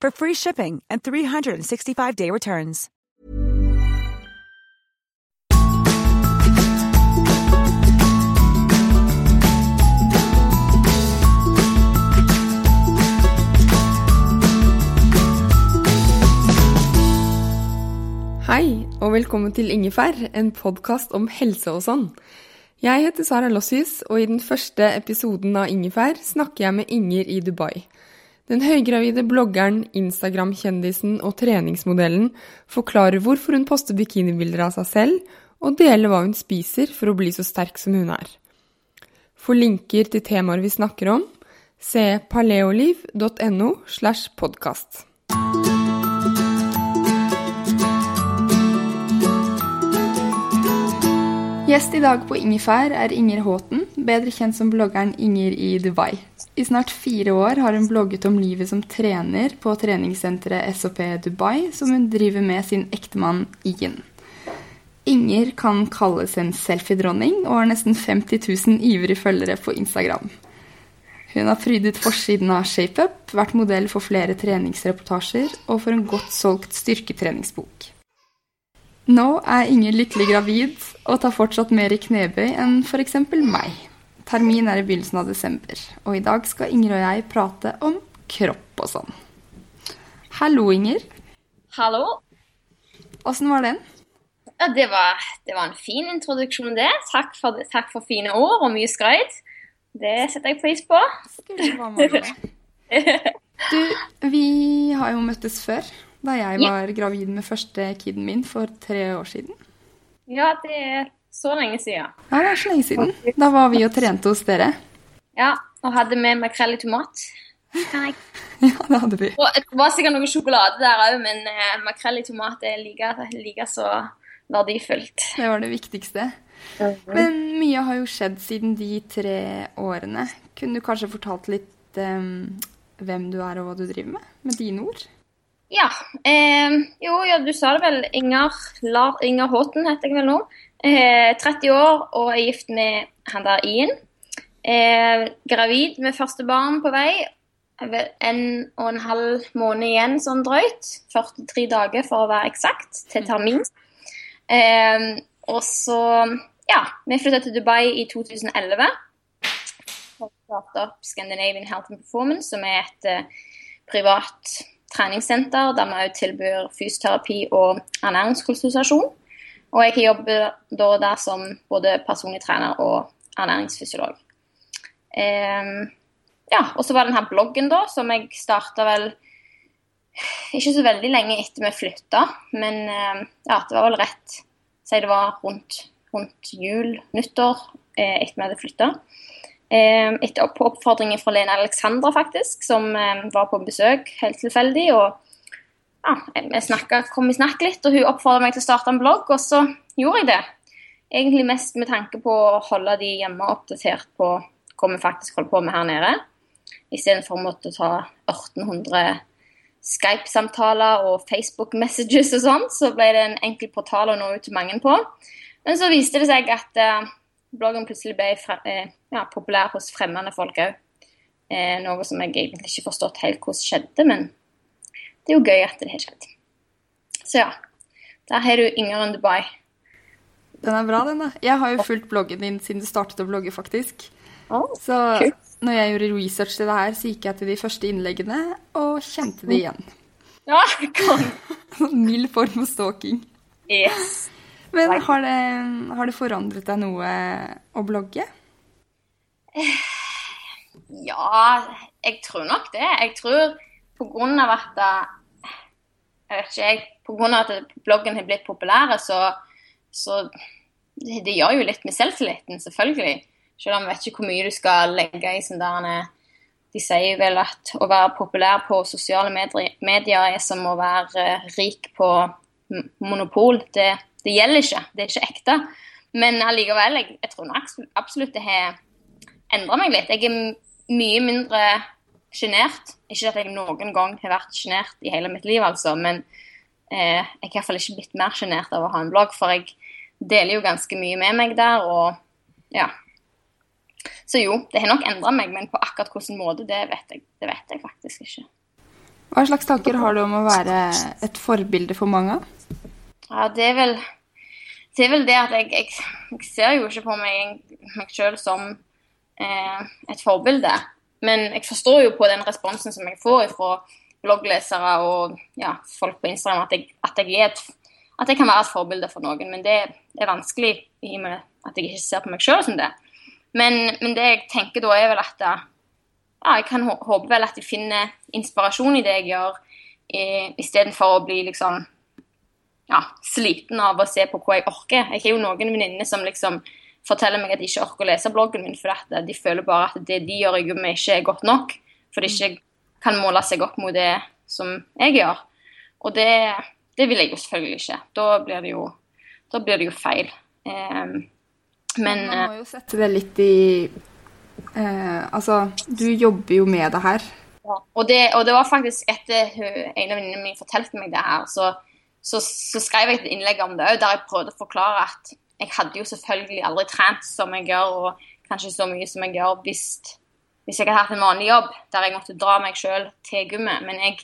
for free shipping and 365-day returns. Hei, og velkommen til Ingefær, en podkast om helse og sånn. Jeg heter Sara Lossius, og i den første episoden av Ingefær snakker jeg med Inger i Dubai. Den høygravide bloggeren, Instagram-kjendisen og treningsmodellen forklarer hvorfor hun poster bikinibilder av seg selv, og deler hva hun spiser for å bli så sterk som hun er. For linker til temaer vi snakker om, se paleoliv.no slash podkast. Gjest i dag på Ingefær er Inger Håten, bedre kjent som bloggeren Inger i Dubai. I snart fire år har hun blogget om livet som trener på treningssenteret SOP Dubai, som hun driver med sin ektemann Ian. Inger kan kalles en selfiedronning og har nesten 50 000 ivrige følgere på Instagram. Hun har prydet forsiden av ShapeUp, vært modell for flere treningsreportasjer og for en godt solgt styrketreningsbok. Nå er Inger lykkelig gravid og tar fortsatt mer i knebøy enn f.eks. meg. Termin er i begynnelsen av desember, og i dag skal Inger og jeg prate om kropp og sånn. Hallo, Inger. Hallo. Åssen var den? Ja, det, var, det var en fin introduksjon, det. Takk for, takk for fine ord og mye skryt. Det setter jeg pris på. Skulle. Du, vi har jo møttes før da jeg var gravid med første kiden min for tre år siden. Ja, det er så lenge siden. Ja, det er så lenge siden. Da var vi og trente hos dere. Ja, og hadde med makrell i tomat. Ja, det hadde vi. Og det var sikkert noe sjokolade der òg, men eh, makrell i tomat er like, like, så verdifullt. Det var det viktigste. Men mye har jo skjedd siden de tre årene. Kunne du kanskje fortalt litt um, hvem du er og hva du driver med, med dine ord? Ja. Eh, jo, ja, du sa det vel. Inger, Lar, Inger Håten heter jeg vel nå. Eh, 30 år og er gift med han der Ian. Eh, gravid med første barn på vei. En og en halv måned igjen sånn drøyt. 43 dager for å være eksakt, til termin. Eh, og så, ja. Vi flytta til Dubai i 2011. Og starta opp Scandinavian Health and Performance, som er et eh, privat treningssenter der vi òg tilbyr fysioterapi og ernæringskonsultasjon. Og jeg jobber da der som både personlig trener og ernæringsfysiolog. Um, ja, og så var det denne bloggen da, som jeg starta vel ikke så veldig lenge etter vi flytta, men um, ja, det var vel rett Si det var rundt, rundt jul, nyttår, eh, etter vi hadde flytta. Ehm, etter på fra Lene Alexandra, faktisk, som ehm, var på besøk helt tilfeldig. og ja, Vi snakket, kom i snakk litt, og hun oppfordret meg til å starte en blogg, og så gjorde jeg det. Egentlig mest med tanke på å holde de hjemme oppdatert på hva vi faktisk holder på med her nede. Istedenfor å måtte ta 1800 Skype-samtaler og Facebook-messages og sånn, så ble det en enkel portal å nå ut til mange på. Men så viste det seg at eh, bloggen plutselig ble eh, ja, populær hos fremmede folk òg. Eh, noe som jeg egentlig ikke forstått helt hvordan skjedde, men det er jo gøy at det har skjedd. Så ja. Der har du Inger and Dubai. Den er bra, den. da. Jeg har jo fulgt bloggen din siden du startet å blogge, faktisk. Oh, så når jeg gjorde research til det her, så gikk jeg til de første innleggene og kjente det igjen. Ja, kom. mild form for stalking. Yes. Men har det, har det forandret deg noe å blogge? Ja, jeg tror nok det. Jeg tror på grunn av at jeg vet ikke, jeg, på grunn av at bloggen har blitt populær, så, så det, det, gjør jo litt med selvtilliten, selvfølgelig. Selv om jeg vet ikke hvor mye du skal legge i sånn der De sier vel at å være populær på sosiale medier er som å være rik på monopol. Det, det gjelder ikke. Det er ikke ekte. Men allikevel, jeg, jeg tror absolutt det har endra meg litt. Jeg er mye mindre sjenert. Ikke at jeg noen gang har vært sjenert i hele mitt liv, altså, men eh, jeg har iallfall ikke blitt mer sjenert av å ha en blogg, for jeg deler jo ganske mye med meg der, og ja. Så jo, det har nok endra meg, men på akkurat hvilken måte, det vet, jeg, det vet jeg faktisk ikke. Hva slags tanker har du om å være et forbilde for mange? Ja, det er vel det, er vel det at jeg, jeg, jeg ser jo ikke på meg, meg sjøl som eh, et forbilde. Men jeg forstår jo på den responsen som jeg får fra blogglesere og ja, folk på Instagram, at jeg, at, et, at jeg, kan være et forbilde for noen. Men det er vanskelig i og med at jeg ikke ser på meg sjøl som det. Men, men, det jeg tenker da, er vel at ja, jeg kan håpe vel at de finner inspirasjon i det jeg gjør, istedenfor å bli liksom ja, sliten av å se på hva jeg orker. Jeg har jo noen venninner som liksom forteller meg at de ikke orker å lese bloggen min, for dette. de føler bare at det de gjør i meg ikke er godt nok. For de ikke kan måle seg opp mot det som jeg gjør. Og det, det vil jeg jo selvfølgelig ikke. Da blir det jo, blir det jo feil. Um, men Man må jo sette det litt i uh, Altså, du jobber jo med det her. Ja, og det, og det var faktisk etter en av venninnene mine fortalte meg det her, så, så, så skrev jeg et innlegg om det òg, der jeg prøvde å forklare at jeg hadde jo selvfølgelig aldri trent som jeg gjør, og kanskje så mye som jeg gjør hvis, hvis jeg hadde hatt en vanlig jobb der jeg måtte dra meg sjøl til gymmet. Men jeg,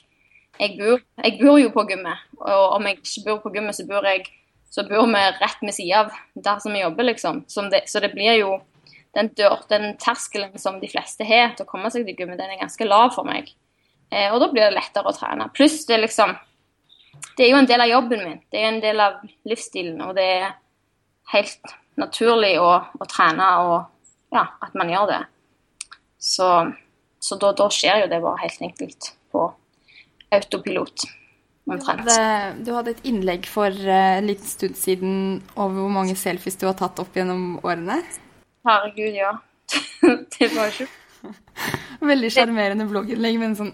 jeg, bor, jeg, bor, jo på gymmet, og om jeg ikke bor på gymmet, så bor, jeg, så bor vi rett ved sida av der som vi jobber, liksom. Det, så det blir jo den, dør, den, terskelen som de fleste har til å komme seg til gymmet, den er ganske lav for meg. Eh, og da blir det lettere å trene. Pluss det liksom Det er jo en del av jobben min. Det er en del av livsstilen. og det er helt naturlig å, å trene, og ja, at man gjør det. Så, så da, da, skjer jo det bare helt enkelt på autopilot. Hadde, du hadde, et innlegg for uh, en liten stund siden over hvor mange selfies du har tatt opp gjennom årene. Herregud, ja. det var ikke Veldig sjarmerende blogginnlegg med en sånn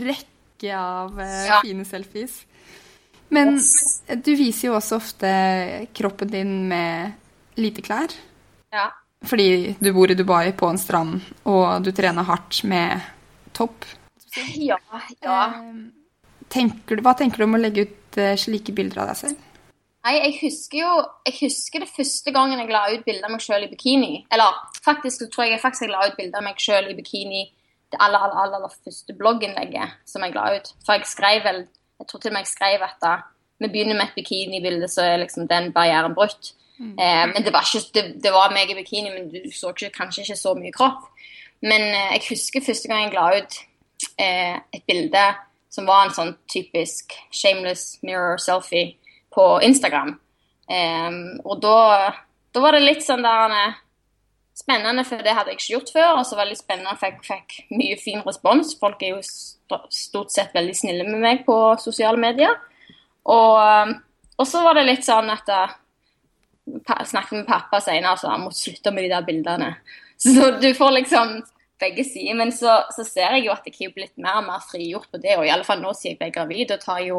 rekke av uh, ja. fine selfies. Men du viser jo også ofte kroppen din med lite klær. Ja. Fordi du bor i Dubai på en strand, og du trener hardt med topp. Ja. ja. Eh, tenker hva tenker du om å legge ut eh, slike bilder av deg selv? Nei, jeg husker jo jeg husker det første gangen jeg la ut bilde av meg sjøl i bikini. Eller faktisk så tror jeg faktisk jeg la ut bilde av meg sjøl i bikini det aller, aller, aller første blogginnlegget som jeg la ut. For jeg skrev vel jeg tror til og med jeg skrev at da vi begynner med et bikinibilde, så er liksom den barrieren brutt. Mm. Eh, men det var, ikke, det, det var meg i bikini, men du så ikke, kanskje ikke så mye kropp. Men eh, jeg husker første gang jeg la ut eh, et bilde som var en sånn typisk shameless mirror selfie på Instagram. Eh, og da, da, var det litt sånn der eh, spennende, for det hadde jeg ikke gjort før. Og så veldig spennende, for jeg fikk mye fin respons. Folk er jo stort sett veldig snille med meg på sosiale medier. Og, um, og så var det litt sånn at jeg snakket med pappa senere, så han måtte slutte med de der bildene. Så du får liksom begge sider. Men så, så ser jeg jo at jeg har blitt mer og mer frigjort på det. Og i alle fall nå siden jeg ble gravid, og tar jo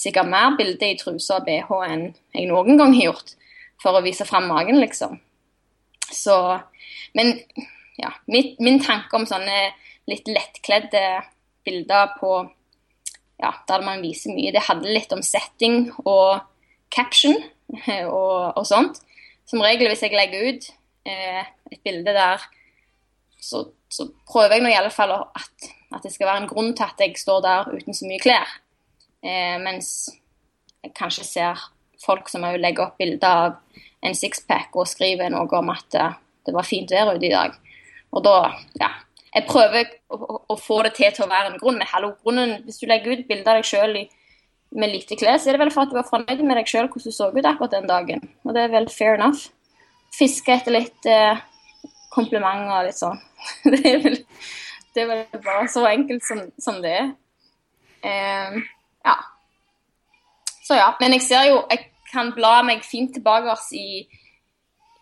sikkert mer bilder i truser og bh enn jeg noen gang har gjort. For å vise fram magen, liksom. Så Men ja, min, min tanke om sånne litt lettkledde bilder på ja, der man viser mye. Det handler litt om setting og caption og, og sånt. Som regel hvis jeg legger ut eh, et bilde der, så, så prøver jeg nå i alle fall at, at, det skal være en grunn til at jeg står der uten så mye klær. Eh, mens jeg kanskje ser folk som òg legger opp bilder av en sixpack og skriver noe om at eh, det var fint vær ute i dag. Og da, ja, jeg prøver å, å, få det til til å være en grunn. Men hallo, grunnen, hvis du legger ut bilde av deg sjøl med lite klær, så er det vel for at du var fornøyd med deg sjøl hvordan du så ut akkurat den dagen. Og det er vel fair enough. Fiske etter litt eh, komplimenter og litt sånn. det, er vel, det er vel bare så enkelt som, som det er. Eh, ja. Så ja. Men jeg ser jo Jeg kan bla meg fint tilbake i,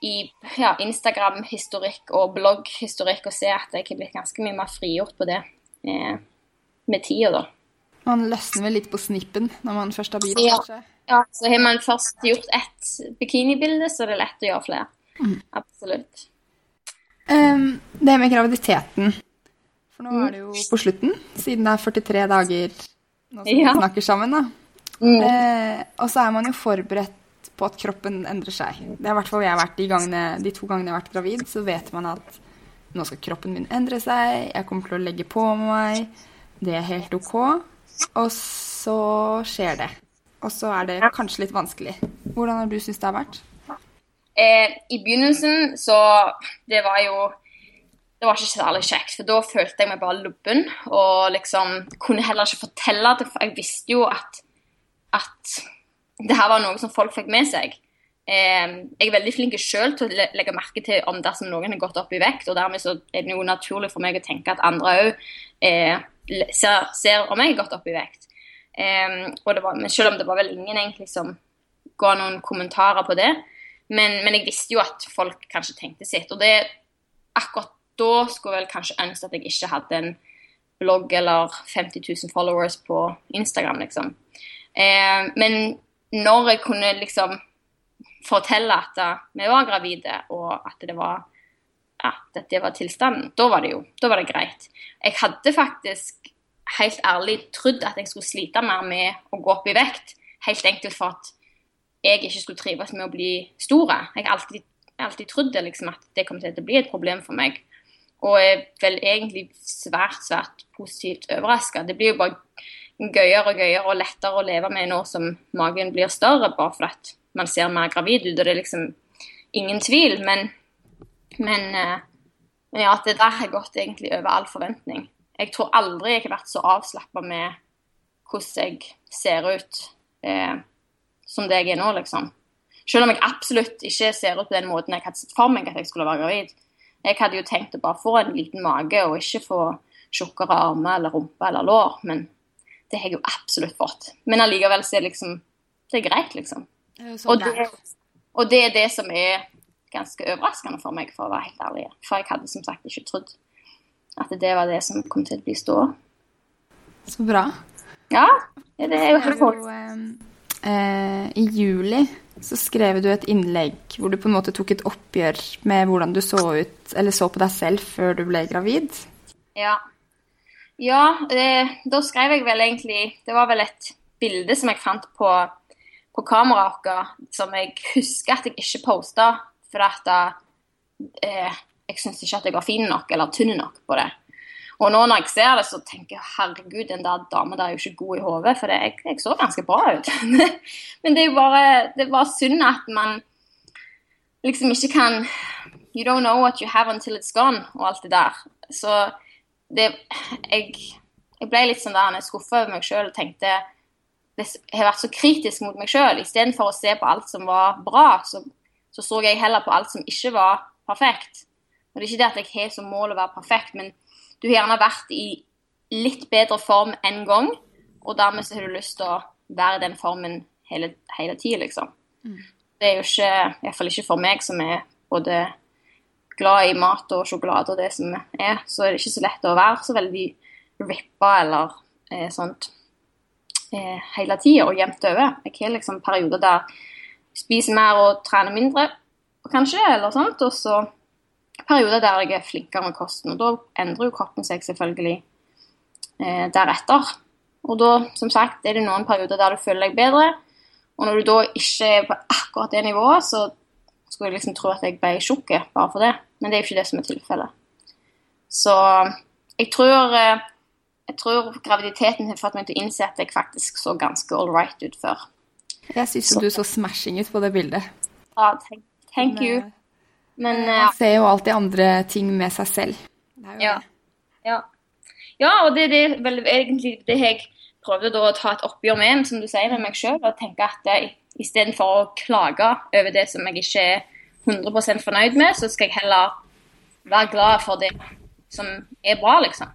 i ja, Instagram-historikk og blogg-historikk og se at jeg har blitt ganske mye mer frigjort på det eh, med tida, da. Man løsner vel litt på snippen når man først har begynt, Ja. kanskje? Ja, så har man først gjort ett bikinibilde, så er det lett å gjøre flere. Absolutt. Um, det med graviditeten. For nå er det jo på slutten, siden det er 43 dager nå som vi Ja. snakker sammen. da. Mm. Eh, og så er man jo forberedt på at kroppen endrer seg. Det er i hvert fall jeg vært de, gangene, de to gangene jeg har vært gravid. Så vet man at nå skal kroppen min endre seg, jeg kommer til å legge på meg, det er helt ok. Og så skjer det. Og så er det kanskje litt vanskelig. Hvordan har du syntes det har vært? Eh, I begynnelsen så Det var jo Det var ikke særlig kjekt, for da følte jeg meg bare lubben. Og liksom kunne heller ikke fortelle det, for jeg visste jo at, at det her var noe som folk fikk med seg. Eh, jeg er veldig flink sjøl til å legge merke til om dersom noen har gått opp i vekt. Og dermed så er det jo naturlig for meg å tenke at andre òg eh, ser, ser om jeg har gått opp i vekt. Eh, var, men selv om det var vel ingen egentlig som ga noen kommentarer på det. Men, men jeg visste jo at folk kanskje tenkte sitt. Og det akkurat da skulle jeg vel kanskje ønske at jeg ikke hadde en blogg eller 50 000 followers på Instagram, liksom. Eh, men når jeg kunne liksom fortelle at eh, vi var gravide, og at det var ja, dette var tilstanden, da var det jo da var det greit. Jeg hadde faktisk helt ærlig trodd at jeg skulle slite mer med å gå opp i vekt. Helt enkelt for at jeg ikke skulle trives med å bli store. Jeg har alltid, jeg alltid trodd liksom, at det kom til å bli et problem for meg. Og er vel egentlig svært, svært positivt overraska. Det blir jo bare gøyere og gøyere og lettere å leve med nå som magen blir større, bare fordi at man ser mer gravid ut. Og det er liksom ingen tvil. Men, men, eh, men ja, at det der har gått egentlig over all forventning. Jeg tror aldri jeg har vært så avslappa med hvordan jeg ser ut eh, som det jeg er nå, liksom. Selv om jeg absolutt ikke ser ut på den måten jeg hadde sett for meg at jeg skulle være gravid. Jeg hadde jo tenkt å bare få en liten mage og ikke få tjukkere armer eller rumpe eller lår, men det har jeg jo absolutt fått. Men allikevel så er det liksom Det er greit, liksom. Og det, og det er det som er ganske overraskende for meg, for å være helt ærlig. For jeg hadde som sagt ikke trodd at det var det som kom til å bli ståa. Så bra. Ja, det er jo helt Det er jo, eh, eh, I juli så skrev du et innlegg hvor du på en måte tok et oppgjør med hvordan du så ut, eller så på deg selv før du ble gravid. Ja. Ja, det, da skrev jeg vel egentlig Det var vel et bilde som jeg fant på, på kameraet vårt, som jeg husker at jeg ikke posta fordi at eh, jeg syns ikke at jeg var fin nok eller tynn nok på det. Og nå når jeg ser det, så tenker jeg herregud, den der dama der er jo ikke god i hodet, for det, jeg, jeg så ganske bra ut. Men det er jo bare, det bare synd at man liksom ikke kan You don't know what you have until it's gone, og alt det der. Så det Jeg, jeg ble litt sånn der skuffa over meg sjøl og tenkte Jeg har vært så kritisk mot meg sjøl. Istedenfor å se på alt som var bra, så, så så jeg heller på alt som ikke var perfekt. Og det er ikke det at jeg har som mål å være perfekt, men du har gjerne vært i litt bedre form en gang, og dermed så har du lyst til å være i den formen hele, hele tida, liksom. Det er jo ikke, iallfall ikke for meg som er både glad i mat og sjokolade og det som er, så er det ikke så lett å være så veldig rippa eller eh, sånt eh, hele tida og jevnt over. Jeg har liksom perioder der jeg spiser mer og trener mindre, kanskje, eller sånt, og så perioder der jeg er flinkere med kosten. Og da endrer jo kroppen seg selvfølgelig eh, deretter. Og da, som sagt, er det noen perioder der du føler deg bedre. Og når du da ikke er på akkurat det nivået, så skulle jeg liksom tro at jeg ble tjukk bare for det. Men det er jo ikke det som er tilfellet. Så jeg tror, eh, jeg tror graviditeten har fått meg til å innse at jeg faktisk så ganske all right ut før. Jeg syns jo du så smashing ut på det bildet. Ja, thank, thank you. Men Man Man ser jo alltid andre ting med seg selv. Det er jo Ja. det. Ja. ja, og det, det er vel egentlig det jeg prøvde da å ta et oppgjør med, som du sier, med meg sjøl og tenke at uh, istedenfor å klage over det som jeg ikke er 100% fornøyd med, så skal jeg heller være glad for det som er bra, liksom.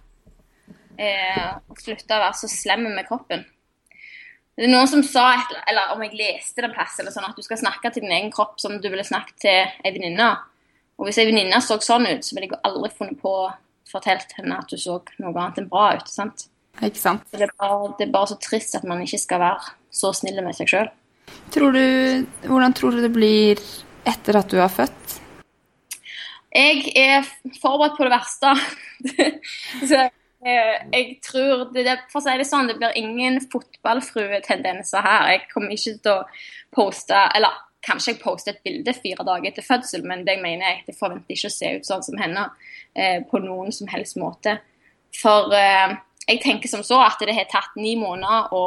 Eh, slutte å være så slem med kroppen. Det er noen som sa, et, eller om jeg leste det plass, eller sånn, at du skal snakke til din egen kropp som du ville snakket til ei venninne. Og hvis ei venninne så sånn ut, så ville jeg aldri funnet på å fortelle henne at du så noe annet enn bra ut. sant? Ikke sant? Det er, bare, det er bare så trist at man ikke skal være så snill med seg sjøl. Hvordan tror du det blir etter at du har født? Jeg er forberedt på det verste. så Eh, jeg tror det, For å si det sånn, det blir ingen fotballfrue-tendenser her. Jeg kommer ikke til å poste Eller kanskje jeg poster et bilde fire dager etter fødsel, men det jeg mener jeg, jeg forventer ikke å se ut sånn som henne eh, på noen som helst måte. For eh, jeg tenker som så at det har tatt ni måneder å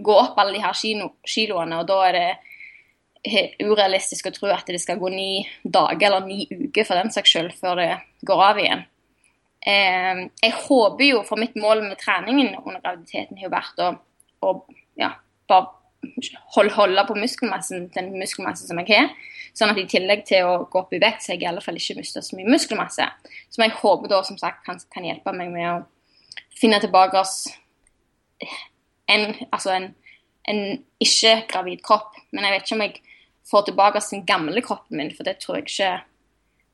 gå opp alle de her kilo, kiloene, og da er det urealistisk å tro at det skal gå ni dager eller ni uker for den saks skyld før det går av igjen. Eh, jeg håper jo, for mitt mål med treningen under graviditeten har jo vært å, å ja, holde, holde på muskelmassen, den muskelmassen som jeg har. Sånn at i tillegg til å gå opp i vekt, så jeg i alle fall ikke mister så mye muskelmasse. Som jeg håper da som sagt kan, kan hjelpe meg med å finne tilbake oss en, altså en, en ikke-gravid kropp. Men jeg vet ikke om jeg får tilbake den gamle kroppen min, for det tror jeg ikke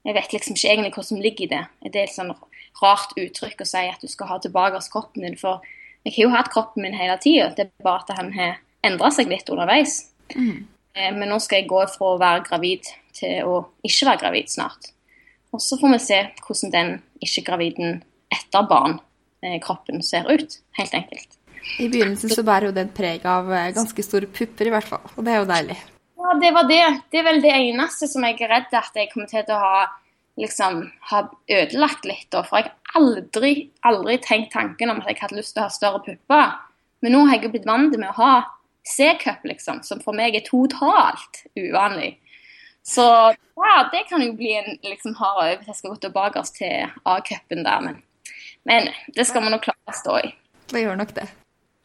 Jeg vet liksom ikke egentlig hva som ligger i det. Det er et sånn rart uttrykk å si at du skal ha tilbake kroppen din. For jeg har jo hatt kroppen min hele tida, det er bare at han har endra seg litt underveis. Mm. Men nå skal jeg gå fra å være gravid til å ikke være gravid snart. Og så får vi se hvordan den ikke-graviden etter barn, eh, kroppen, ser ut. Helt enkelt. I begynnelsen så bærer jo den preg av eh, ganske store pupper, i hvert fall. Og det er jo deilig. Ja, det var det. Det er vel det eneste som jeg er redd at jeg kommer til å ha liksom har ødelagt litt. For jeg har aldri, aldri tenkt tanken om at jeg hadde lyst til å ha større pupper. Men nå har jeg jo blitt vant med å ha C-cup, liksom, som for meg er totalt uvanlig. Så ja, det kan jo bli en liksom hard øye hvis jeg skal gå tilbake til A-cupen der. Men, men det skal man nok klare å stå i. Det gjør nok det.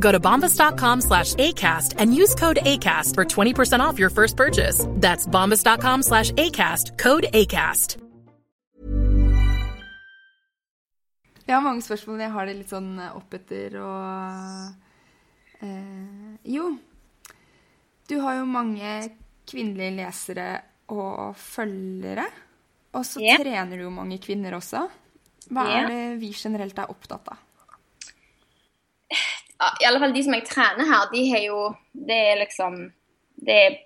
Go to bombas.com slash ACAST and use code ACAST for 20% off your first purchase. That's bombas.com slash ACAST, code ACAST. Jeg har mange spørsmål. Jeg har det litt sånn opp oppetter og eh, Jo. Du har jo mange kvinnelige lesere og følgere. Og så yeah. trener du jo mange kvinner også. Hva yeah. er det vi generelt er opptatt av? I alle fall de som jeg trener her, de har jo Det er liksom Det er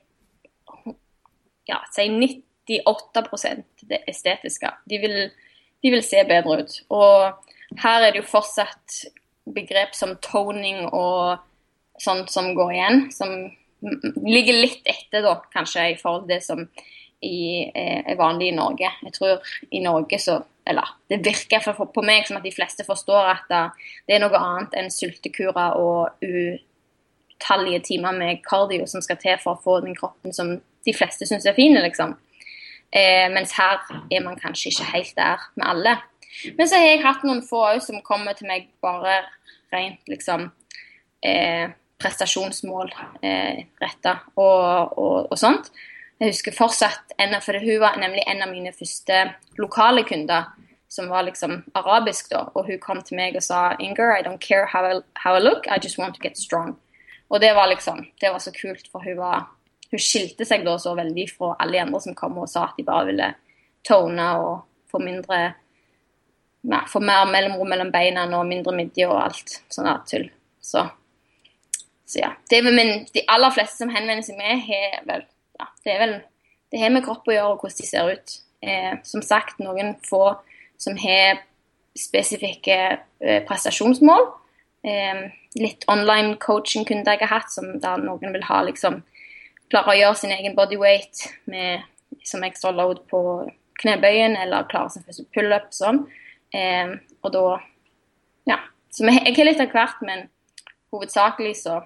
ja, si 98% det estetiske. De vil, de vil se bedre ut. Og her er det jo fortsatt begrep som toning og sånt som går igjen, som ligger litt etter, da, kanskje, i forhold til det som i, eh, er vanlig i Norge. Jeg tror i Norge så Eller det virker for, på meg som at de fleste forstår at det er noe annet enn sultekurer og utallige timer med kardio som skal til for å få den kroppen som de fleste syns er fin, liksom. Eh, mens her er man kanskje ikke helt der med alle. Men så har jeg hatt noen få òg som kommer til meg bare rent liksom eh, prestasjonsmål eh, retta og, og, og, sånt. Jeg husker fortsatt en av, for Hun var nemlig en av mine første lokale kunder, som var liksom arabisk, da. Og hun kom til meg og sa Inger, I don't care how I, how I look, I just want to get strong. Og det var liksom, det var så kult, for hun var hun skilte seg da så veldig fra alle de andre som kom og sa at de bare ville tone og få mindre Få mer mellomrom mellom beina og mindre midje og alt sånn tull. Så, så ja. Det er, men de aller fleste som henvender seg med, har vel ja, det er vel det har med kropp å gjøre og hvordan de ser ut. Eh, som sagt, noen få som har spesifikke eh, prestasjonsmål. Eh, litt online coaching kunne jeg ha hatt, som der noen vil ha liksom klare å gjøre sin egen bodyweight med, som ekstra load på knebøyen, eller klare sin første pullup sånn. Eh, og da Ja. Så jeg har litt av hvert, men hovedsakelig så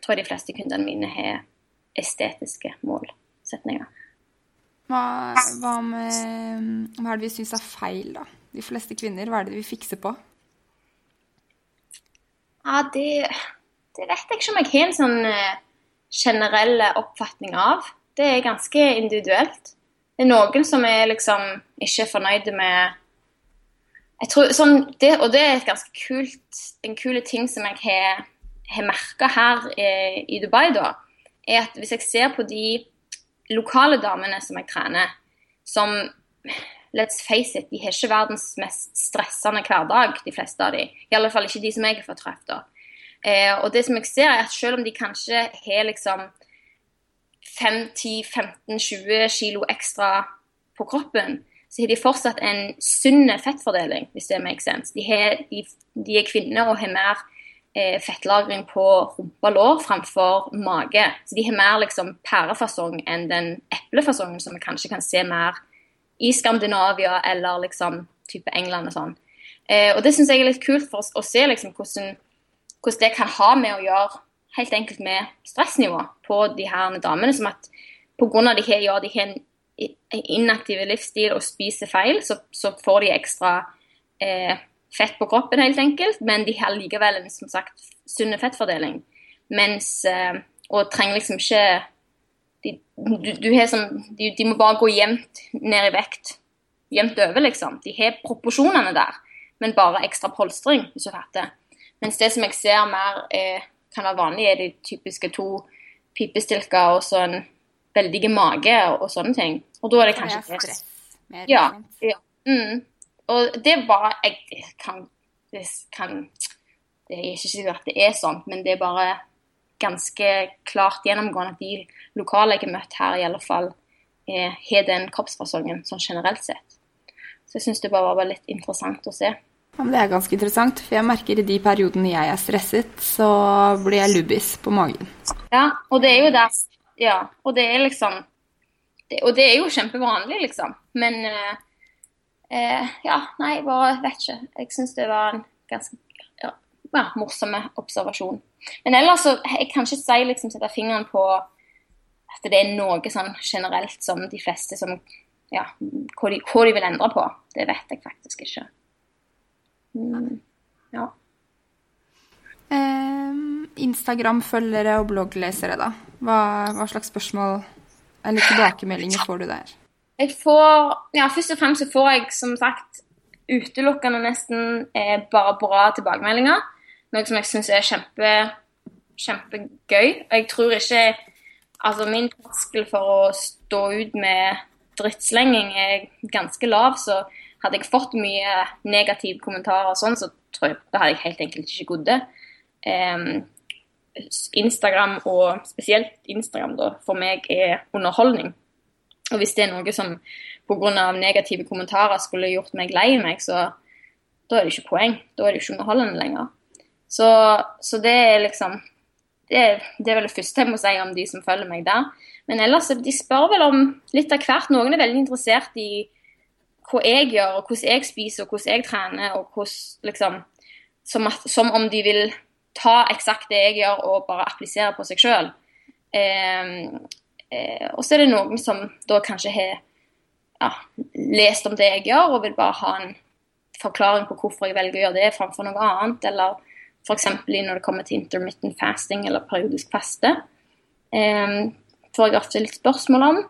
tror jeg de fleste kundene mine har estetiske målsetninger. Hva, hva, med, hva er det vi syns er feil, da? De fleste kvinner, hva er det vi fikser på? Ja, det, det vet jeg ikke om jeg har en sånn uh, generell oppfatning av. Det er ganske individuelt. Det er noen som er liksom ikke fornøyde med jeg tror, sånn, det, Og det er et ganske kult, en kul ting som jeg har, har merka her i, i Dubai, da, er at hvis jeg ser på de lokale damene som jeg trener, som let's face it, de har ikke verdens mest stressende hverdag, de fleste av de. I alle fall ikke de som jeg har fått truffet. Eh, og det som jeg ser, er at selv om de kanskje har liksom 5-10-15-20 kilo ekstra på kroppen, så har de fortsatt en sunn fettfordeling, hvis det makes sense. De, har, de, de er kvinner og har mer fettlagring på rumpa lår framfor mage. Så de har mer liksom pærefasong enn den eplefasongen som vi kanskje kan se mer i Skandinavia eller liksom type England og sånn. Eh, og det syns jeg er litt kult for å, se liksom hvordan, hvordan, det kan ha med å gjøre helt enkelt med stressnivå på de her damene. Som at pga. de har, ja, har en inaktiv livsstil og spiser feil, så, så får de ekstra eh, fett på kroppen, helt enkelt, men de har likevel en som sagt, sunn fettfordeling. Mens, eh, Og trenger liksom ikke de, du, du sånn, de, de, må bare gå jevnt ned i vekt. Jevnt over, liksom. De har proporsjonene der, men bare ekstra polstring, hvis du fatter. Mens det som jeg ser mer er, kan være vanlig, er de typiske to pipestilker og så en veldig mage og, og sånne ting. Og da er det kanskje det. Ja. ja. Mm. Og det var jeg, det kan, det kan Det er ikke sikkert at det er sånn, men det er bare ganske klart gjennomgående at de lokale jeg har møtt her, i alle fall har den kroppsfasongen sånn generelt sett. Så jeg syns det bare var litt interessant å se. Ja, det er ganske interessant, for jeg merker i de periodene jeg er stresset, så blir jeg lubbis på magen. Ja, og det er jo der Ja, og det er liksom det, Og det er jo kjempevanlig, liksom. Men uh, Eh, ja, nei, bare vet ikke. Jeg syns det var en ganske ja, ja, morsom observasjon. Men ellers så jeg kan ikke si liksom sette fingeren på at det er noe sånn generelt som de fleste som ja, hva de, hva de vil endre på. Det vet jeg faktisk ikke. Mm, ja. Eh, Instagram-følgere og blogglesere, da. Hva, hva slags spørsmål eller tilbakemeldinger får du der? Jeg får Ja, først og fremst så får jeg som sagt utelukkende nesten eh, bare bra tilbakemeldinger. Noe som jeg syns er kjempe, kjempegøy. Jeg tror ikke Altså, min terskel for å stå ut med drittslenging er ganske lav, så hadde jeg fått mye negative kommentarer og sånn, så tror jeg da hadde jeg helt enkelt ikke gått det. Um, Instagram, og spesielt Instagram, da, for meg er underholdning. Og hvis det er noe som pga. negative kommentarer skulle gjort meg lei meg, så da er det ikke poeng. Da er det ikke underholdende lenger. Så, så det er liksom det, det, er vel det første jeg må si om de som følger meg der. Men ellers de spør vel om litt av hvert. Noen er veldig interessert i hva jeg gjør, og hvordan jeg spiser og hvordan jeg trener. og hvordan liksom, som, som om de vil ta eksakt det jeg gjør og bare applisere på seg sjøl. Eh, og så er det noen som da kanskje har ja, lest om det jeg gjør, og vil bare ha en forklaring på hvorfor jeg velger å gjøre det framfor noe annet. Eller f.eks. når det kommer til intermittent fasting eller periodisk faste. Eh, får jeg ofte litt spørsmål om.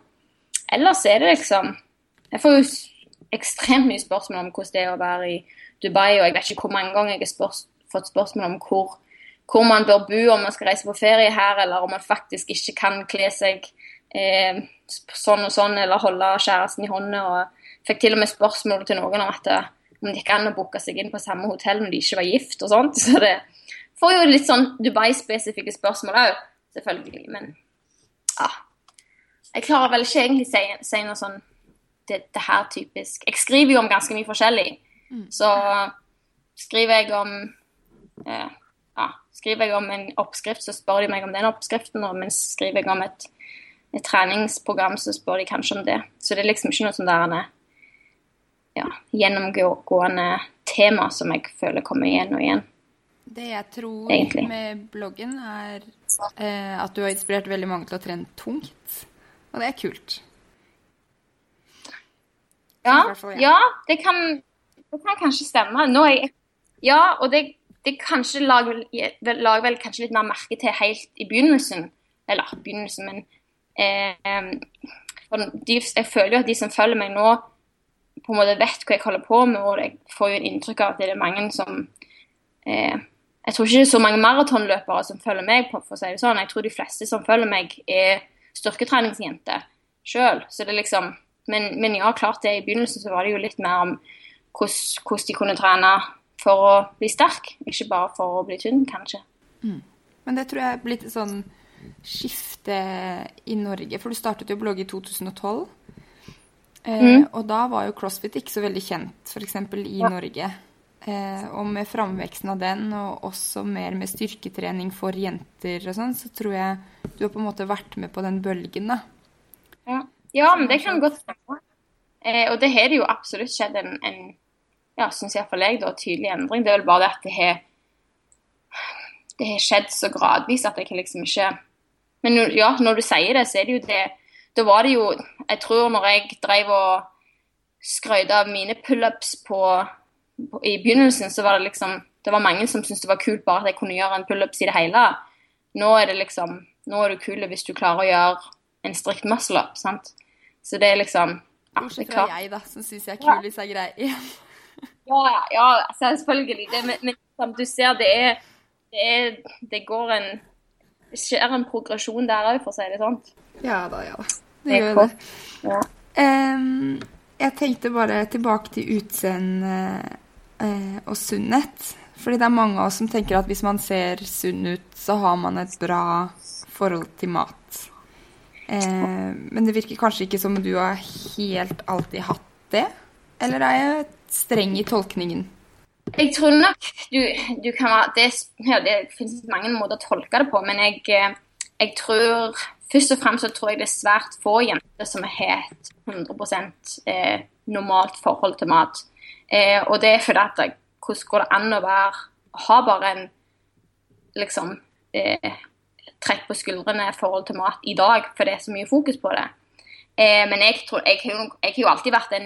Ellers er det liksom Jeg får jo ekstremt mye spørsmål om hvordan det er å være i Dubai, og jeg vet ikke hvor mange ganger jeg har spørs, fått spørsmål om hvor, hvor man bør bo om man skal reise på ferie her, eller om man faktisk ikke kan kle seg eh, sånn og sånn, eller holde kjæresten i hånda. Og fikk til og med spørsmål til noen om at det, om det gikk an å booke seg inn på samme hotell når de ikke var gift og sånt. Så det får jo litt sånn Dubai-spesifikke spørsmål òg, selvfølgelig. Men ja. Jeg klarer vel ikke egentlig si, si noe sånn det, det, her typisk. Jeg skriver jo om ganske mye forskjellig. Mm. Så skriver jeg om eh, ja, skriver jeg om en oppskrift, så spør de meg om den oppskriften. Og mens skriver jeg om et, et treningsprogram, så spør de kanskje om det. Så det er liksom ikke noe sånn der ja, gjennomgående tema som jeg føler kommer igjen og igjen. Det jeg tror Egentlig. med bloggen, er eh, at du har inspirert veldig mange til å trene tungt. Og det er kult. Ja, ja det, kan, det, kan, kanskje stemme. Jeg, ja, og det, det kanskje lager, lager, vel kanskje litt mer merke til helt i begynnelsen. Eller begynnelsen, men eh, de, Jeg føler jo at de som følger meg nå, på en måte vet hva jeg holder på med, og jeg får jo inntrykk av at det er mange som eh, jeg tror ikke det er så mange maratonløpere som følger meg, for å si det sånn. Jeg tror de fleste som følger meg, er styrketreningsjenter sjøl. Så det liksom men, men, ja, klart det. I begynnelsen så var det jo litt mer om hvordan de kunne trene for å bli sterk, ikke bare for å bli tynn, kanskje. Mm. Men det tror jeg er blitt sånn skifte i Norge, for du startet jo blogg i 2012. Eh, mm. Og da var jo crossfit ikke så veldig kjent, f.eks. i ja. Norge. Eh, og med framveksten av den, og også mer med styrketrening for jenter og sånn, så tror jeg du har på en måte vært med på den bølgen, da. Ja, ja men det kan godt stemme. Eh, og det har det jo absolutt skjedd en, en ja, syns iallfall jeg, da, tydelig endring. Det er vel bare det at det har det har skjedd så gradvis at jeg liksom ikke Men ja, når du sier det, så er det jo det Da var det jo Jeg tror når jeg drev og skrøt av mine pullups på i begynnelsen så var det liksom Det var mange som syntes det var kult bare at jeg kunne gjøre en pullups i det hele. Nå er det liksom Nå er du kul hvis du klarer å gjøre en strikt muscle up, sant. Så det er liksom ja, Bortsett fra jeg, da, som syns jeg er kul hvis jeg greier. ja, ja, selvfølgelig. Det, men, men som du ser, det er, det er Det går en skjer en progresjon der òg, for å si det sånn. Ja da, ja da. Det gjør det. Ja. Um, jeg tenkte bare tilbake til utseende uh, og sunnhet. Fordi det er mange av oss som tenker at hvis man ser sunn ut, så har man et bra forhold til mat. Eh, men det virker kanskje ikke som du har helt alltid hatt det? Eller er jeg streng i tolkningen? Jeg tror nok du, du kan være det, ja, det finnes mange måter å tolke det på, men jeg, eh, jeg tror Først og fremst så tror jeg det er svært få jenter som har et 100 eh, normalt forhold til mat. Eh, og det er fordi at hvordan går det an å være ha bare en liksom eh, trekk på skuldrene forhold til mat i dag, for det er så mye fokus på det. Eh, men jeg, tror, jeg, har jo alltid vært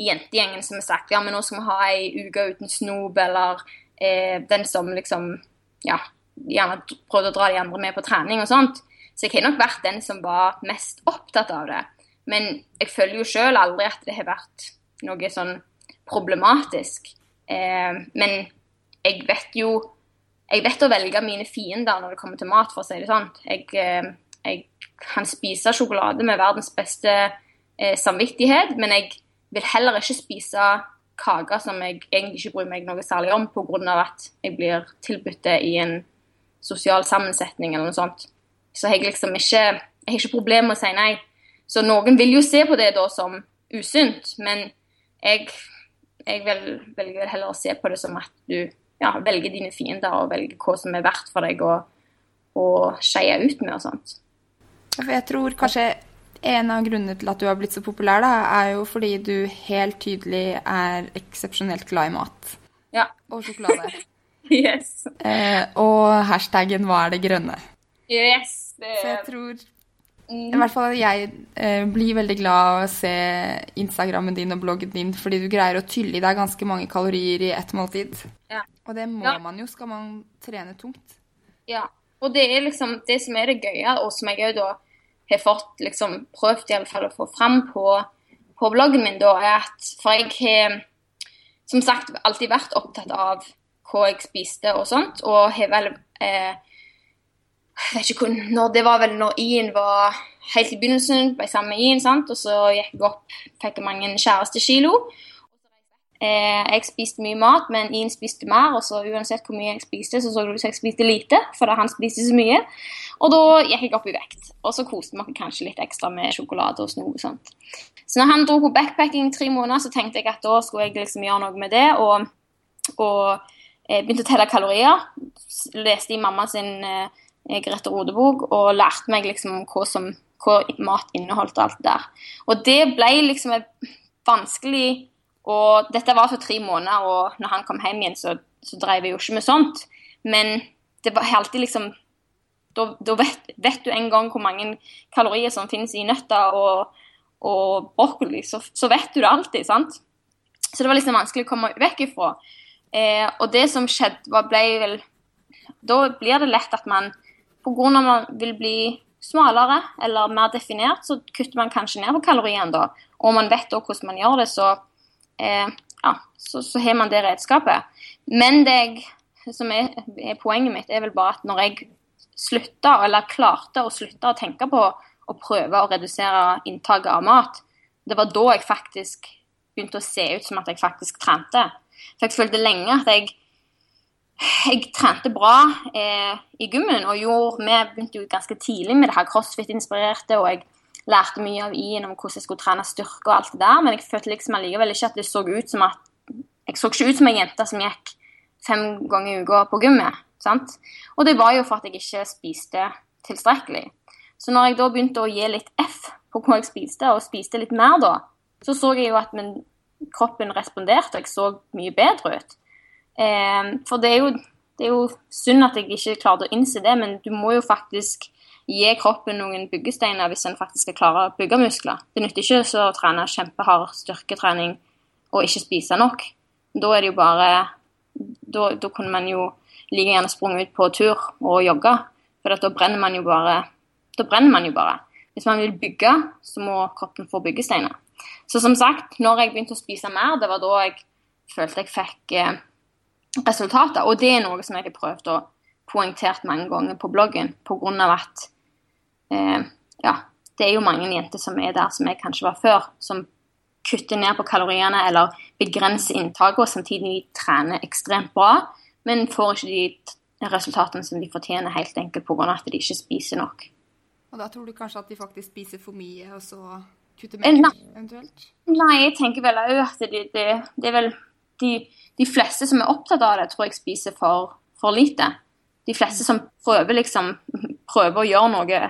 jentegjengen som har sagt ja, men nå skal vi ha ei uke uten snop, eller eh, den som liksom ja, gjerne prøvde å dra de andre med på trening og sånt. Så jeg har nok vært den som var mest opptatt av det. Men jeg føler jo sjøl aldri at det har vært noe sånn problematisk. Eh, men jeg vet jo Jeg vet å velge mine fiender når det kommer til mat, for å si det sånn. Jeg, eh, jeg kan spise sjokolade med verdens beste eh, samvittighet, men jeg vil heller ikke spise kaker som jeg egentlig ikke bryr meg noe særlig om, pga. at jeg blir tilbudt det i en sosial sammensetning eller noe sånt. Så jeg liksom ikke Jeg har ikke problemer med å si nei. Så noen vil jo se på det da som usunt, men jeg, jeg vel, velger heller å se på det som at du ja, velger dine fiender og velger hva som er verdt for deg å, å skeie ut med og sånt. Jeg tror kanskje en av grunnene til at du har blitt så populær, da, er jo fordi du helt tydelig er eksepsjonelt glad i mat. Ja. Og sjokolade. yes. Eh, og hashtaggen 'Hva er det grønne'? Yes. Det... Så jeg tror i hvert fall jeg eh, blir veldig glad av å se Instagrammen din og bloggen din, fordi du greier å tylle i deg ganske mange kalorier i ett måltid. Ja. Og det må ja. man jo, skal man trene tungt. Ja, og det er liksom det som er det gøye, og som jeg òg da har fått liksom prøvd i alle fall å få fram på, på bloggen min, da, er at For jeg har som sagt alltid vært opptatt av hva jeg spiste og sånt, og har vel eh, jeg vet ikke når, Det var vel når Ian var helt i begynnelsen, ble sammen med Ian, sant? og så gikk jeg opp, fikk mange kjærestekilo. Eh, jeg spiste mye mat, men Ian spiste mer. og så Uansett hvor mye jeg spiste, så så det ut som jeg spiste lite, fordi han spiste så mye. Og da gikk jeg opp i vekt. Og så koste vi kanskje litt ekstra med sjokolade og noe sånt. Så når han dro på backpacking i tre måneder, så tenkte jeg at da skulle jeg liksom gjøre noe med det. Og, og eh, begynte å telle kalorier. Leste i mamma sin eh, Grete Rode-bok og lærte meg liksom hva, som, hva mat inneholdt og alt det der. Og det ble liksom et vanskelig og dette var for tre måneder, og når han kom hjem igjen, så, så drev jeg jo ikke med sånt. Men det var alltid liksom Da, vet, vet, du en gang hvor mange kalorier som finnes i nøtter og, og brokkoli, så, så, vet du det alltid, sant? Så det var liksom vanskelig å komme vekk ifra. Eh, og det som skjedde, var, ble vel Da blir det lett at man pga. at man vil bli smalere eller mer definert, så kutter man kanskje ned på kaloriene da. Og man vet da hvordan man gjør det, så ja, så, så, har man det redskapet. Men det som er, er, poenget mitt, er vel bare at når jeg slutta, eller klarte å slutte å tenke på å prøve å redusere inntaket av mat, det var da jeg faktisk begynte å se ut som at jeg faktisk trente. For jeg følte lenge at jeg jeg trente bra eh, i gymmen, og gjorde, vi begynte jo ganske tidlig med det her crossfit-inspirerte. og jeg lærte mye av Ian om hvordan jeg skulle trene styrke og alt det der, men jeg følte liksom allikevel ikke at det så ut som at Jeg så ikke ut som ei jente som gikk fem ganger i uka på gymmet. sant? Og det var jo for at jeg ikke spiste tilstrekkelig. Så når jeg da begynte å gi litt F på hva jeg spiste, og spiste litt mer da, så så jeg jo at min, kroppen responderte, og jeg så mye bedre ut. Eh, for det er, jo, det er jo synd at jeg ikke klarte å innse det, men du må jo faktisk gi kroppen noen byggesteiner hvis en faktisk skal klare å bygge muskler. Det nytter ikke å trene kjempehard styrketrening og ikke spise nok. Da er det jo bare Da, da kunne man jo like gjerne sprunget ut på tur og jogga, for da brenner man jo bare. Da brenner man jo bare. Hvis man vil bygge, så må kroppen få byggesteiner. Så som sagt, når jeg begynte å spise mer, det var da jeg følte jeg fikk eh, resultater. Og det er noe som jeg har prøvd å poengtert mange ganger på bloggen, pga. at ja, det er jo mange jenter som er der som jeg kanskje var før, som kutter ned på kaloriene eller begrenser inntaket og samtidig trener ekstremt bra, men får ikke de resultatene som de fortjener, helt enkelt pga. at de ikke spiser nok. Og da tror du kanskje at de faktisk spiser for mye, og så kutter mer, mer, eventuelt? Nei, jeg tenker vel òg at det, det, det, er vel de, de, fleste som er opptatt av det, tror jeg spiser for, for lite. De fleste som prøver, liksom, prøver å gjøre noe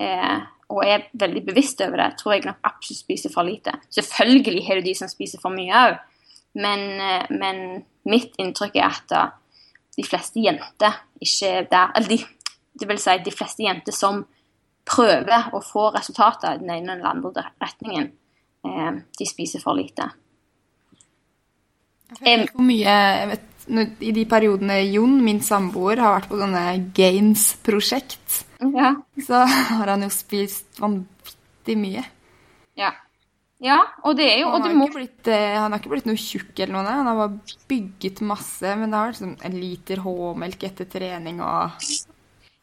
eh, og er veldig bevisst over det, tror jeg nok absolutt spiser for lite. Selvfølgelig har du de som spiser for mye òg, men, eh, men, mitt inntrykk er at uh, de fleste jenter ikke er der Eller de, det vil si de fleste jenter som prøver å få resultater i den ene eller andre retningen, eh, de spiser for lite. Jeg vet ikke hvor mye, jeg vet, I de periodene Jon, min samboer, har vært på sånne Gains-prosjekt, ja. så har han jo spist vanvittig mye. Ja. Ja, og det er jo han, har må... blitt, eh, han har ikke blitt noe tjukk eller noe, han har bare bygget masse. Men det har liksom en liter H-melk etter trening og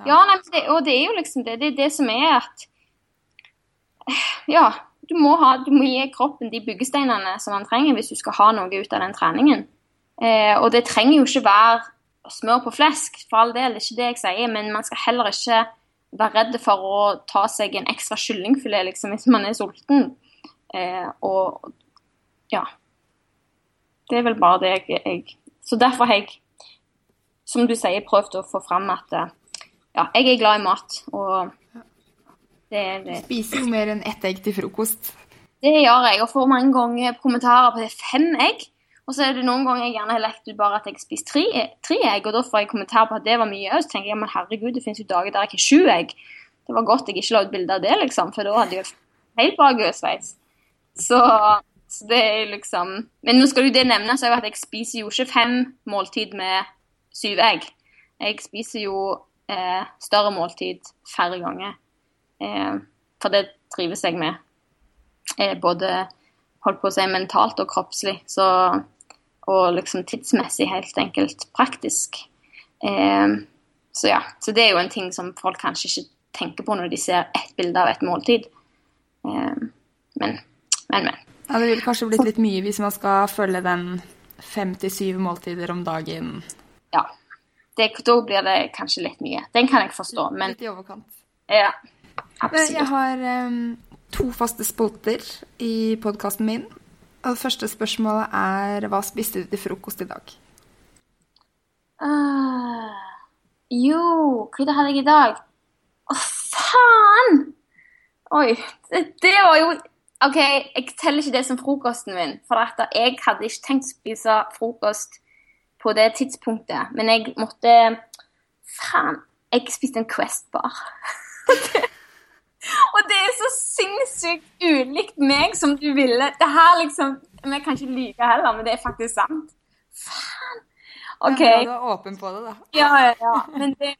Ja, ja nei, det, og det er jo liksom det. Det er det som er at Ja, du må, ha, du må gi kroppen de byggesteinene som han trenger hvis du skal ha noe ut av den treningen. Eh, og det trenger jo ikke være smør på flesk, for all del, det er ikke det jeg sier, men man skal heller ikke være redd for å ta seg en ekstra kyllingfilet liksom, hvis man er sulten. Eh, og ja. Det er vel bare det jeg, jeg, Så derfor har jeg, som du sier, prøvd å få fram at ja, jeg er glad i mat. Og det, det. Du spiser jo mer enn ett egg til frokost. Det gjør jeg, og får mange ganger kommentarer på det. Fem egg? Og så er det noen ganger jeg gjerne har lekt ut bare at jeg spiser tre, tre, egg, og da får jeg kommentar på at det var mye. Og så tenker jeg men herregud, det finnes jo dager der jeg har sju egg. Det var godt jeg ikke la ut bilde av det, liksom, for da hadde jeg helt bakøsveis. Så, så det er liksom Men nå skal jo det nevnes at jeg spiser jo ikke fem måltid med syv egg. Jeg spiser jo eh, større måltid færre ganger. Eh, for det trives jeg med. Eh, både holdt på å si mentalt og kroppslig. Så og liksom tidsmessig helt enkelt praktisk. Eh, så ja, så det er jo en ting som folk kanskje ikke tenker på når de ser ett bilde av et måltid. Eh, men, men, men. Ja, det ville kanskje blitt litt mye hvis man skal følge den fem til syv måltider om dagen. Ja. Det, da blir det kanskje litt mye. Den kan jeg forstå, men Litt i overkant. ja. absolutt. Jeg har um, to faste spolter i podkasten min. Og det første spørsmålet er hva spiste du til frokost i dag? Uh, jo, hva hadde jeg i dag? Å, faen! Oi, det, det var jo OK, jeg teller ikke det som frokosten min. For at jeg hadde ikke tenkt å spise frokost på det tidspunktet. Men jeg måtte Faen. Jeg spiste en Quest-bar. Og det er så sinnssykt ulikt meg som du ville. Det her liksom Vi kan ikke lyve heller, men det er faktisk sant. Faen. OK. Ja, du er åpen på det, da. Ja, ja, ja. Men det,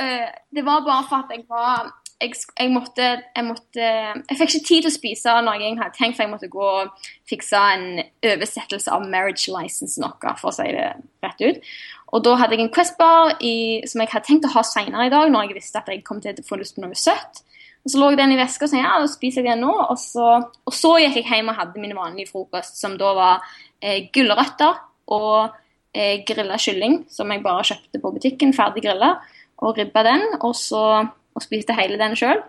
uh, det var bare for at jeg var jeg, jeg måtte Jeg måtte Jeg fikk ikke tid til å spise når jeg hadde tenkt, for jeg måtte gå og fikse en oversettelse av marriage license noe, for å si det rett ut. Og da hadde jeg en Quest-bar som jeg hadde tenkt å ha senere i dag, når jeg visste at jeg kom til å få lyst på noe søtt. Og så lå den i veska og sa ja, da spiser jeg den nå. Og så, og så gikk jeg hjem og hadde min vanlige frokost, som da var eh, gulrøtter og eh, grilla kylling, som jeg bare kjøpte på butikken, ferdig grilla, og ribba den, og så og spiste hele den sjøl,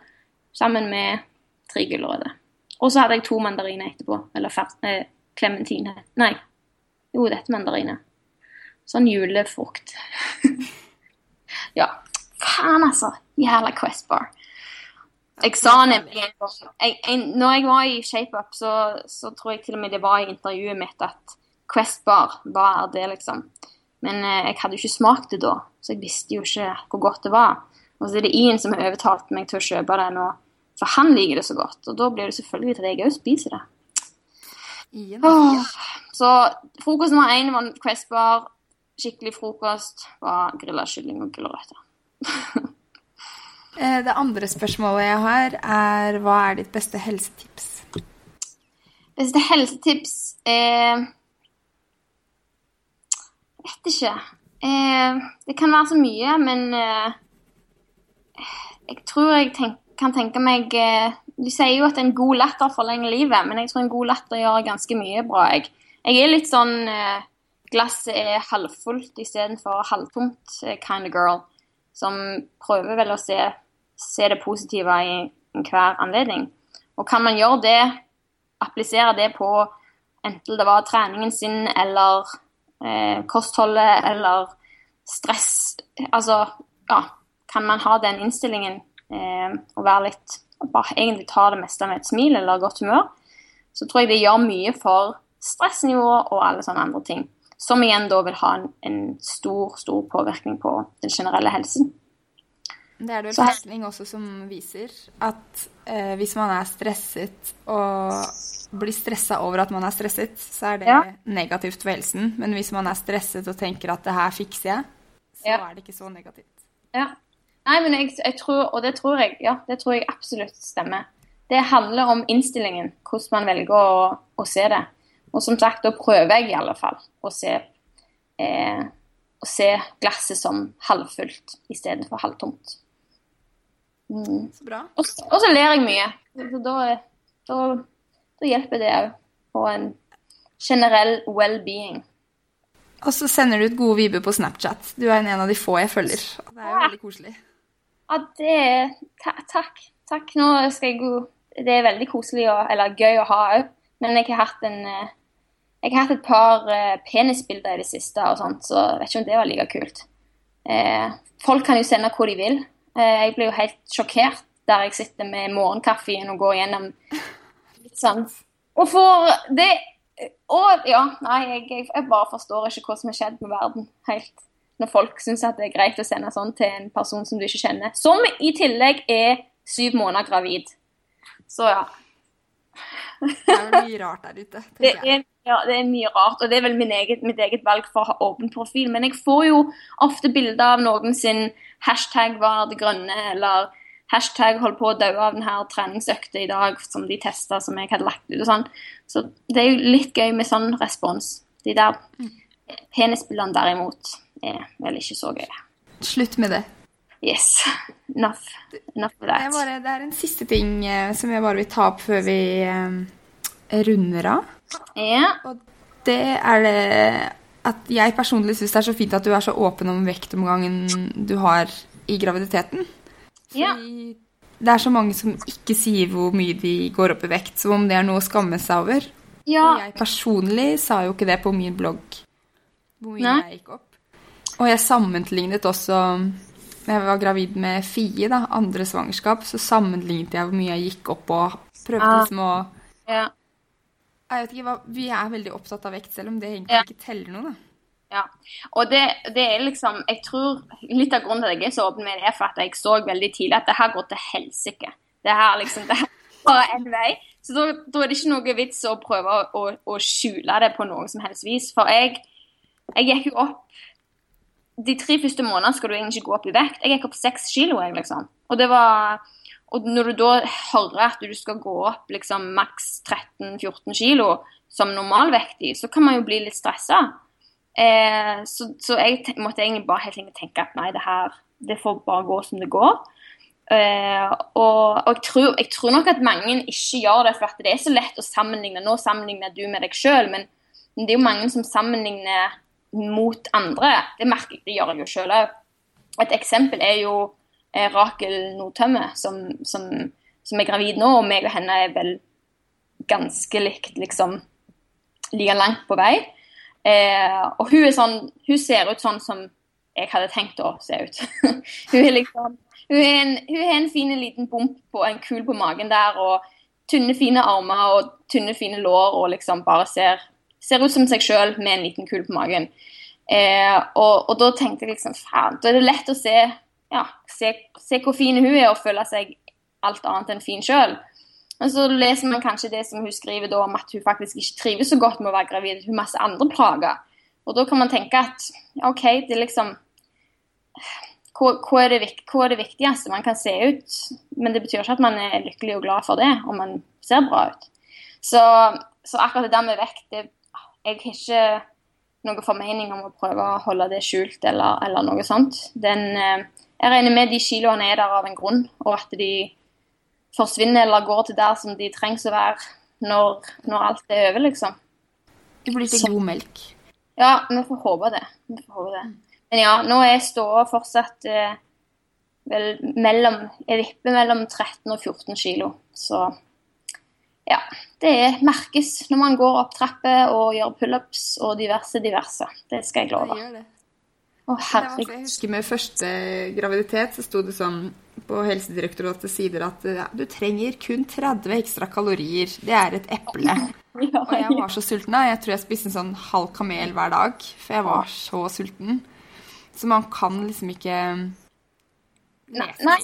sammen med tre gulrøtter. Og så hadde jeg to mandariner etterpå, eller klementine. eh. Nei, jo, dette er mandariner. Sånn julefrukt. ja. Faen, altså. Jævla Quest Bar. Jeg sa nemlig jeg, jeg, Når jeg var i ShapeUp, så, så tror jeg til og med det var i intervjuet mitt at Quest Bar, hva er det, liksom? Men eh, jeg hadde jo ikke smakt det da, så jeg visste jo ikke hvor godt det var. Og så er det Ian som har overtalt meg til å kjøpe det nå, for han liker det så godt. Og da blir det selvfølgelig til at jeg òg spiser det. Ja. Åh, Så frokost nummer én var Quest Bar. Skikkelig frokost var grilla kylling og gulrøtter. Eh, Det andre spørsmålet jeg har, er hva er ditt beste helsetips? Beste helsetips eh, vet ikke. Eh, det kan være så mye, men eh, jeg tror jeg tenk, kan tenke meg eh, De sier jo at en god latter forlenger livet, men jeg tror en god latter gjør ganske mye bra. Jeg, jeg er litt sånn eh, Glasset er halvfullt istedenfor halvtomt eh, kind of girl. Som prøver vel å se, se det positive i enhver anledning. Og kan man gjøre det applisere det på enten det var treningen sin eller eh, kostholdet eller stress Altså, ja, kan man ha den innstillingen eh, og være litt bare egentlig ta det meste med et smil eller godt humør, så tror jeg det gjør mye for stressnivået og alle sånne andre ting. Som igjen da vil ha en, en stor, stor påvirkning på den generelle helsen. Det er det vel forskning også som viser at eh, hvis man er stresset og blir stressa over at man er stresset, så er det Ja. negativt for helsen. Men hvis man er stresset og tenker at det her fikser jeg, så Ja. er det ikke så negativt. Ja. Nei, men jeg, jeg tror, og det tror jeg, ja, det tror jeg absolutt stemmer. Det handler om innstillingen, hvordan man velger å, å se det. Og som sagt, da prøver jeg i alle fall å se, eh, å se glasset som halvfullt istedenfor halvtomt. Mm. Så bra. Og, så ler jeg mye. Så da, da, da hjelper det òg på en generell well-being. Og så sender du ut gode viber på Snapchat. Du er en av de få jeg følger. Det er jo veldig koselig. Ja, det er ta, Takk. Takk. Nå skal jeg gå Det er veldig koselig og, eller gøy å ha òg, men jeg har hatt en eh, Jeg har hatt et par eh, penisbilder i det siste, og sånt, så jeg vet ikke om det var like kult. Eh, folk kan jo sende hvor de vil. Eh, jeg blir jo helt sjokkert der jeg sitter med morgenkaffen og går gjennom litt sånn Og for det Og ja, nei, jeg, jeg, bare forstår ikke hva som har skjedd med verden helt når folk syns at det er greit å sende sånn til en person som du ikke kjenner. Som i tillegg er syv måneder gravid. Så ja. Det er vel mye rart der ute. Det er, ja, det er mye rart, og det er vel min eget, mitt eget valg for å ha åpen profil. Men jeg får jo ofte bilder av noen sin hashtag var det grønne, eller hashtag holdt på å dø av denne treningsøkta i dag som de testa, som jeg hadde lagt ut og sånn. Så det er jo litt gøy med sånn respons. De der penisbildene derimot er vel ikke så gøye. Slutt med det. Yes. Enough. Enough of Det er, that. bare, det er en siste ting eh, som jeg bare vil ta opp før vi eh, runder av. Ja. Og det er det at jeg personlig syns det er så fint at du er så åpen om vektomgangen du har i graviditeten. Fordi det er så mange som ikke sier hvor mye de går opp i vekt, som om det er noe å skamme seg over. ja. Og jeg personlig sa jo ikke det på min blogg, hvor mye Nei. jeg gikk opp. Og jeg sammenlignet også da jeg var gravid med Fie, da, andre svangerskap, så sammenlignet jeg hvor mye jeg gikk opp og prøvde Ah. liksom å ja. Jeg vet ikke hva Vi er veldig opptatt av vekt, selv om det egentlig Ja. ikke teller noe, da. Ja. Og det, det er liksom Jeg tror litt av grunnen til at jeg er så åpen med det, er for at jeg så veldig tidlig at det her går til helsike. Det her liksom Det her er bare en vei. Så da, da er det ikke noe vits å prøve å, å, å skjule det på noen som helst vis. For jeg, jeg gikk jo opp De tre første månedene skal du egentlig ikke gå opp i vekt. Jeg gikk opp seks kilo, jeg, liksom. Og det var og når du da hører at du skal gå opp liksom maks 13-14 kilo som normalvektig, så kan man jo bli litt stressa. Eh, så, så jeg måtte egentlig bare helt enkelt tenke at nei, det her det får bare gå som det går. Eh, og og jeg, tror, jeg tror nok at mange ikke gjør det, for det er så lett å sammenligne. Nå sammenligner du med deg sjøl, men det er jo mange som sammenligner mot andre. Det merker jeg, det gjør jeg jo sjøl òg. Et eksempel er jo eh, Rakel Nordtømme, som, som, som er gravid nå, og meg og henne er vel ganske likt, liksom like langt på vei. Eh, og hun er sånn Hun ser ut sånn som jeg hadde tenkt å se ut. hun er liksom Hun har en, en fin liten bump på en kul på magen der, og tynne, fine armer og tynne, fine lår, og liksom bare ser, ser ut som seg sjøl med en liten kul på magen. Eh, og, og da tenkte jeg liksom faen, da er det lett å se, ja, se, se hvor fin hun er, og føle seg alt annet enn fin sjøl. Men så leser man kanskje det som hun skriver da om at hun faktisk ikke trives så godt med å være gravid. Hun har masse andre plager. Og da kan man tenke at OK, det er liksom hva, er det, hva er det viktigste man kan se ut? Men det betyr ikke at man er lykkelig og glad for det, om man ser bra ut. Så, så akkurat det der med vekt det, Jeg har ikke noen formening om å prøve å holde det skjult eller, eller noe sånt. Den, eh, jeg regner med de kiloene er der av en grunn, og at de forsvinner eller går til der som de trengs å være når, når alt er over, liksom. Det blir til god melk. Ja, vi får håpe det. Vi får håpe det. Men ja, nå er ståa fortsatt eh, vel mellom Jeg vipper mellom 13 og 14 kilo. Så ja. Det er, merkes når man går opp trapper og gjør pullups og diverse, diverse. Det skal jeg love. Å, Det jeg husker med første graviditet så sto det sånn på Helsedirektoratets sider at ja, du trenger kun 30 ekstra kalorier. Det er et eple. Og jeg var så sulten da. Jeg tror jeg spiste en sånn halv kamel hver dag. For jeg var så sulten. Så man kan liksom ikke Nei, nei.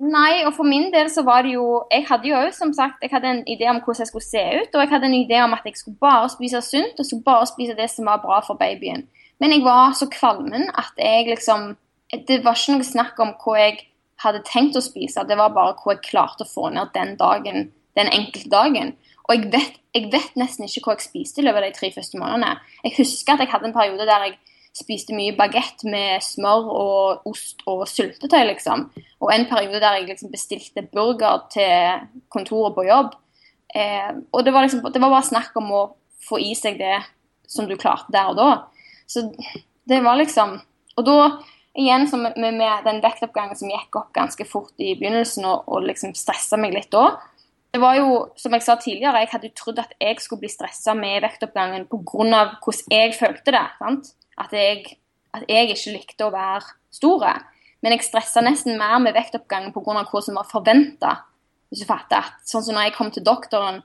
Nei, og for min del så var det jo Jeg hadde jo som sagt, jeg hadde en idé om hvordan jeg skulle se ut, og jeg hadde en idé om at jeg skulle bare spise sunt, og skulle bare spise det som var bra for babyen. Men jeg var så kvalmen at jeg liksom Det var ikke noe snakk om hva jeg hadde tenkt å spise, det var bare hva jeg klarte å få ned den dagen, den enkelte dagen. Og jeg vet, jeg vet nesten ikke hva jeg spiste i løpet av de tre første månedene. Jeg husker at jeg hadde en periode der jeg spiste mye bagett med smør og ost og syltetøy, liksom. Og en periode der jeg liksom bestilte burger til kontoret på jobb. Eh, og det var, liksom, det var bare snakk om å få i seg det som du klarte der og da. Så det var liksom Og da, igjen som med, med den vektoppgangen som gikk opp ganske fort i begynnelsen, og, og liksom stressa meg litt da Det var jo, som jeg sa tidligere, jeg hadde jo trodd at jeg skulle bli stressa med vektoppgangen pga. hvordan jeg følte det. sant? At jeg, at jeg ikke likte å være store. Men jeg stressa nesten mer med vektoppgangen pga. hva som var forventa. Hvis du fatter at, sånn som når jeg kom til doktoren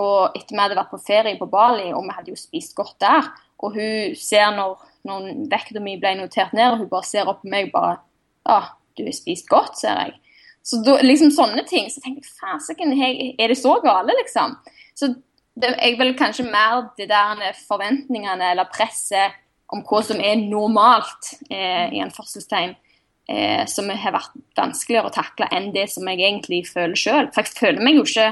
og etter vi hadde vært på ferie på Bali, og vi hadde jo spist godt der, og hun ser når, når vekta mi ble notert ned, og hun bare ser opp på meg og bare Å, du har spist godt, ser jeg. Så da, liksom sånne ting. Så tenker jeg fasiken, er det så gale, liksom? Så det, jeg vil kanskje mer de der forventningene eller presset om hva som er normalt eh, i en fødselstegn, eh, som har vært vanskeligere å takle enn det som jeg egentlig føler sjøl. For jeg føler meg jo ikke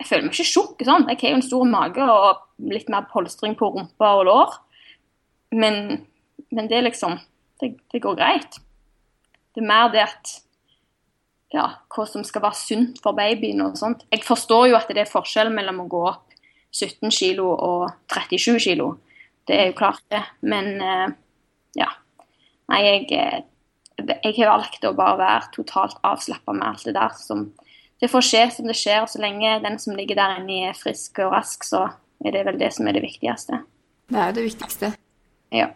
jeg føler meg ikke tjukk. Sånn. Jeg har jo en stor mage og litt mer polstring på rumpa og lår. Men, men det liksom det, det går greit. Det er mer det at ja, hva som skal være sunt for babyen og sånt. Jeg forstår jo at det er forskjell mellom å gå opp 17 kg og 37 kg. Det er jo klart, det. Men eh, ja. Nei, jeg, eh, jeg har valgt å bare være totalt avslappa med alt det der. Som, det får skje som det skjer. og Så lenge den som ligger der inne er frisk og rask, så er det vel det som er det viktigste. Det er jo det viktigste, Ja.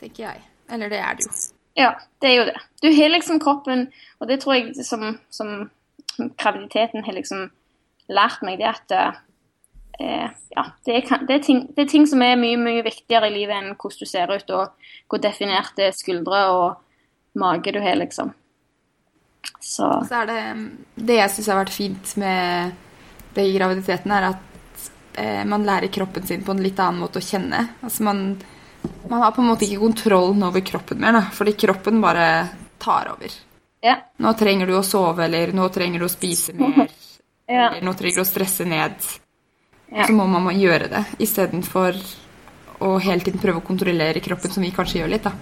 tenker jeg. Eller det er det jo. Ja, det er jo det. Du har liksom kroppen, og det tror jeg som, som graviditeten har liksom lært meg, det at eh, ja, det er, det, er ting, det er ting som er mye mye viktigere i livet enn hvordan du ser ut, og hvor definerte skuldre og mage du har, liksom. Så Så er det Det jeg syns har vært fint med det i graviditeten, er at eh, man lærer kroppen sin på en litt annen måte å kjenne. Altså man, man har på en måte ikke kontrollen over kroppen mer, da, fordi kroppen bare tar over. ja. Nå trenger du å sove, eller nå trenger du å spise mer, Ja. eller nå trenger du å stresse ned. Ja. Så må man gjøre det, istedenfor å hele tiden prøve å kontrollere kroppen, som vi kanskje gjør litt, da.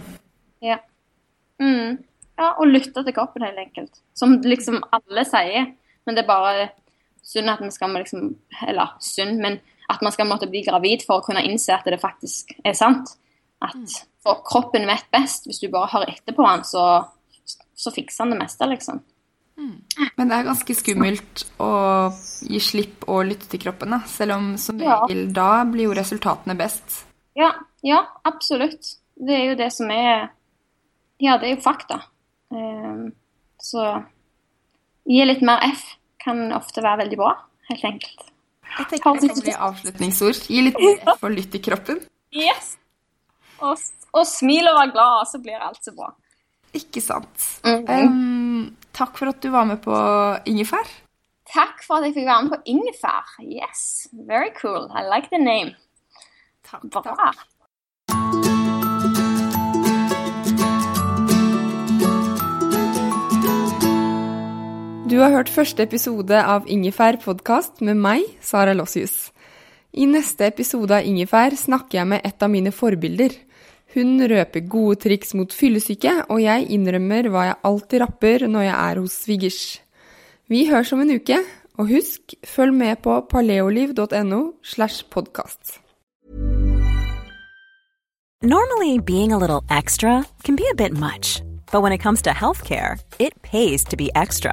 Ja. Mm. ja, og lytte til kroppen, helt enkelt. Som liksom alle sier. Men det er bare synd at vi skal liksom Eller synd, men at man skal måtte bli gravid for å kunne innse at det faktisk er sant. At for kroppen vet best. Hvis du bare hører etter på han, så, så fikser han det meste, liksom. Men det er ganske skummelt å gi slipp og lytte til kroppen, da. Selv om som Ja. regel da blir jo resultatene best. Ja, ja, absolutt. Det er jo det som er Ja, det er jo fakta. Ehm, så gi litt mer F kan ofte være veldig bra, helt enkelt. Jeg tenker det kan bli avslutningsord. Gi litt mer F og lytt til kroppen. Yes! Og, og smil og vær glad, så blir alt så bra. Ikke sant. Mhm. Um, takk for at du var med på ingefær. Takk for at jeg fikk være med på ingefær. Yes, very cool. I like the name. Takk, Bra. Du har hørt første episode av Ingefær podkast med meg, Sara Lossius. I neste episode av Ingefær snakker jeg med et av mine forbilder. Hun røper gode triks mot fyllesyke, og jeg innrømmer hva jeg alltid rapper når jeg er hos svigers. Vi høres om en uke, og husk, følg med på paleoliv.no slash podkast. Normally, being a little extra can be a bit much, but when it comes to healthcare, it pays to be extra.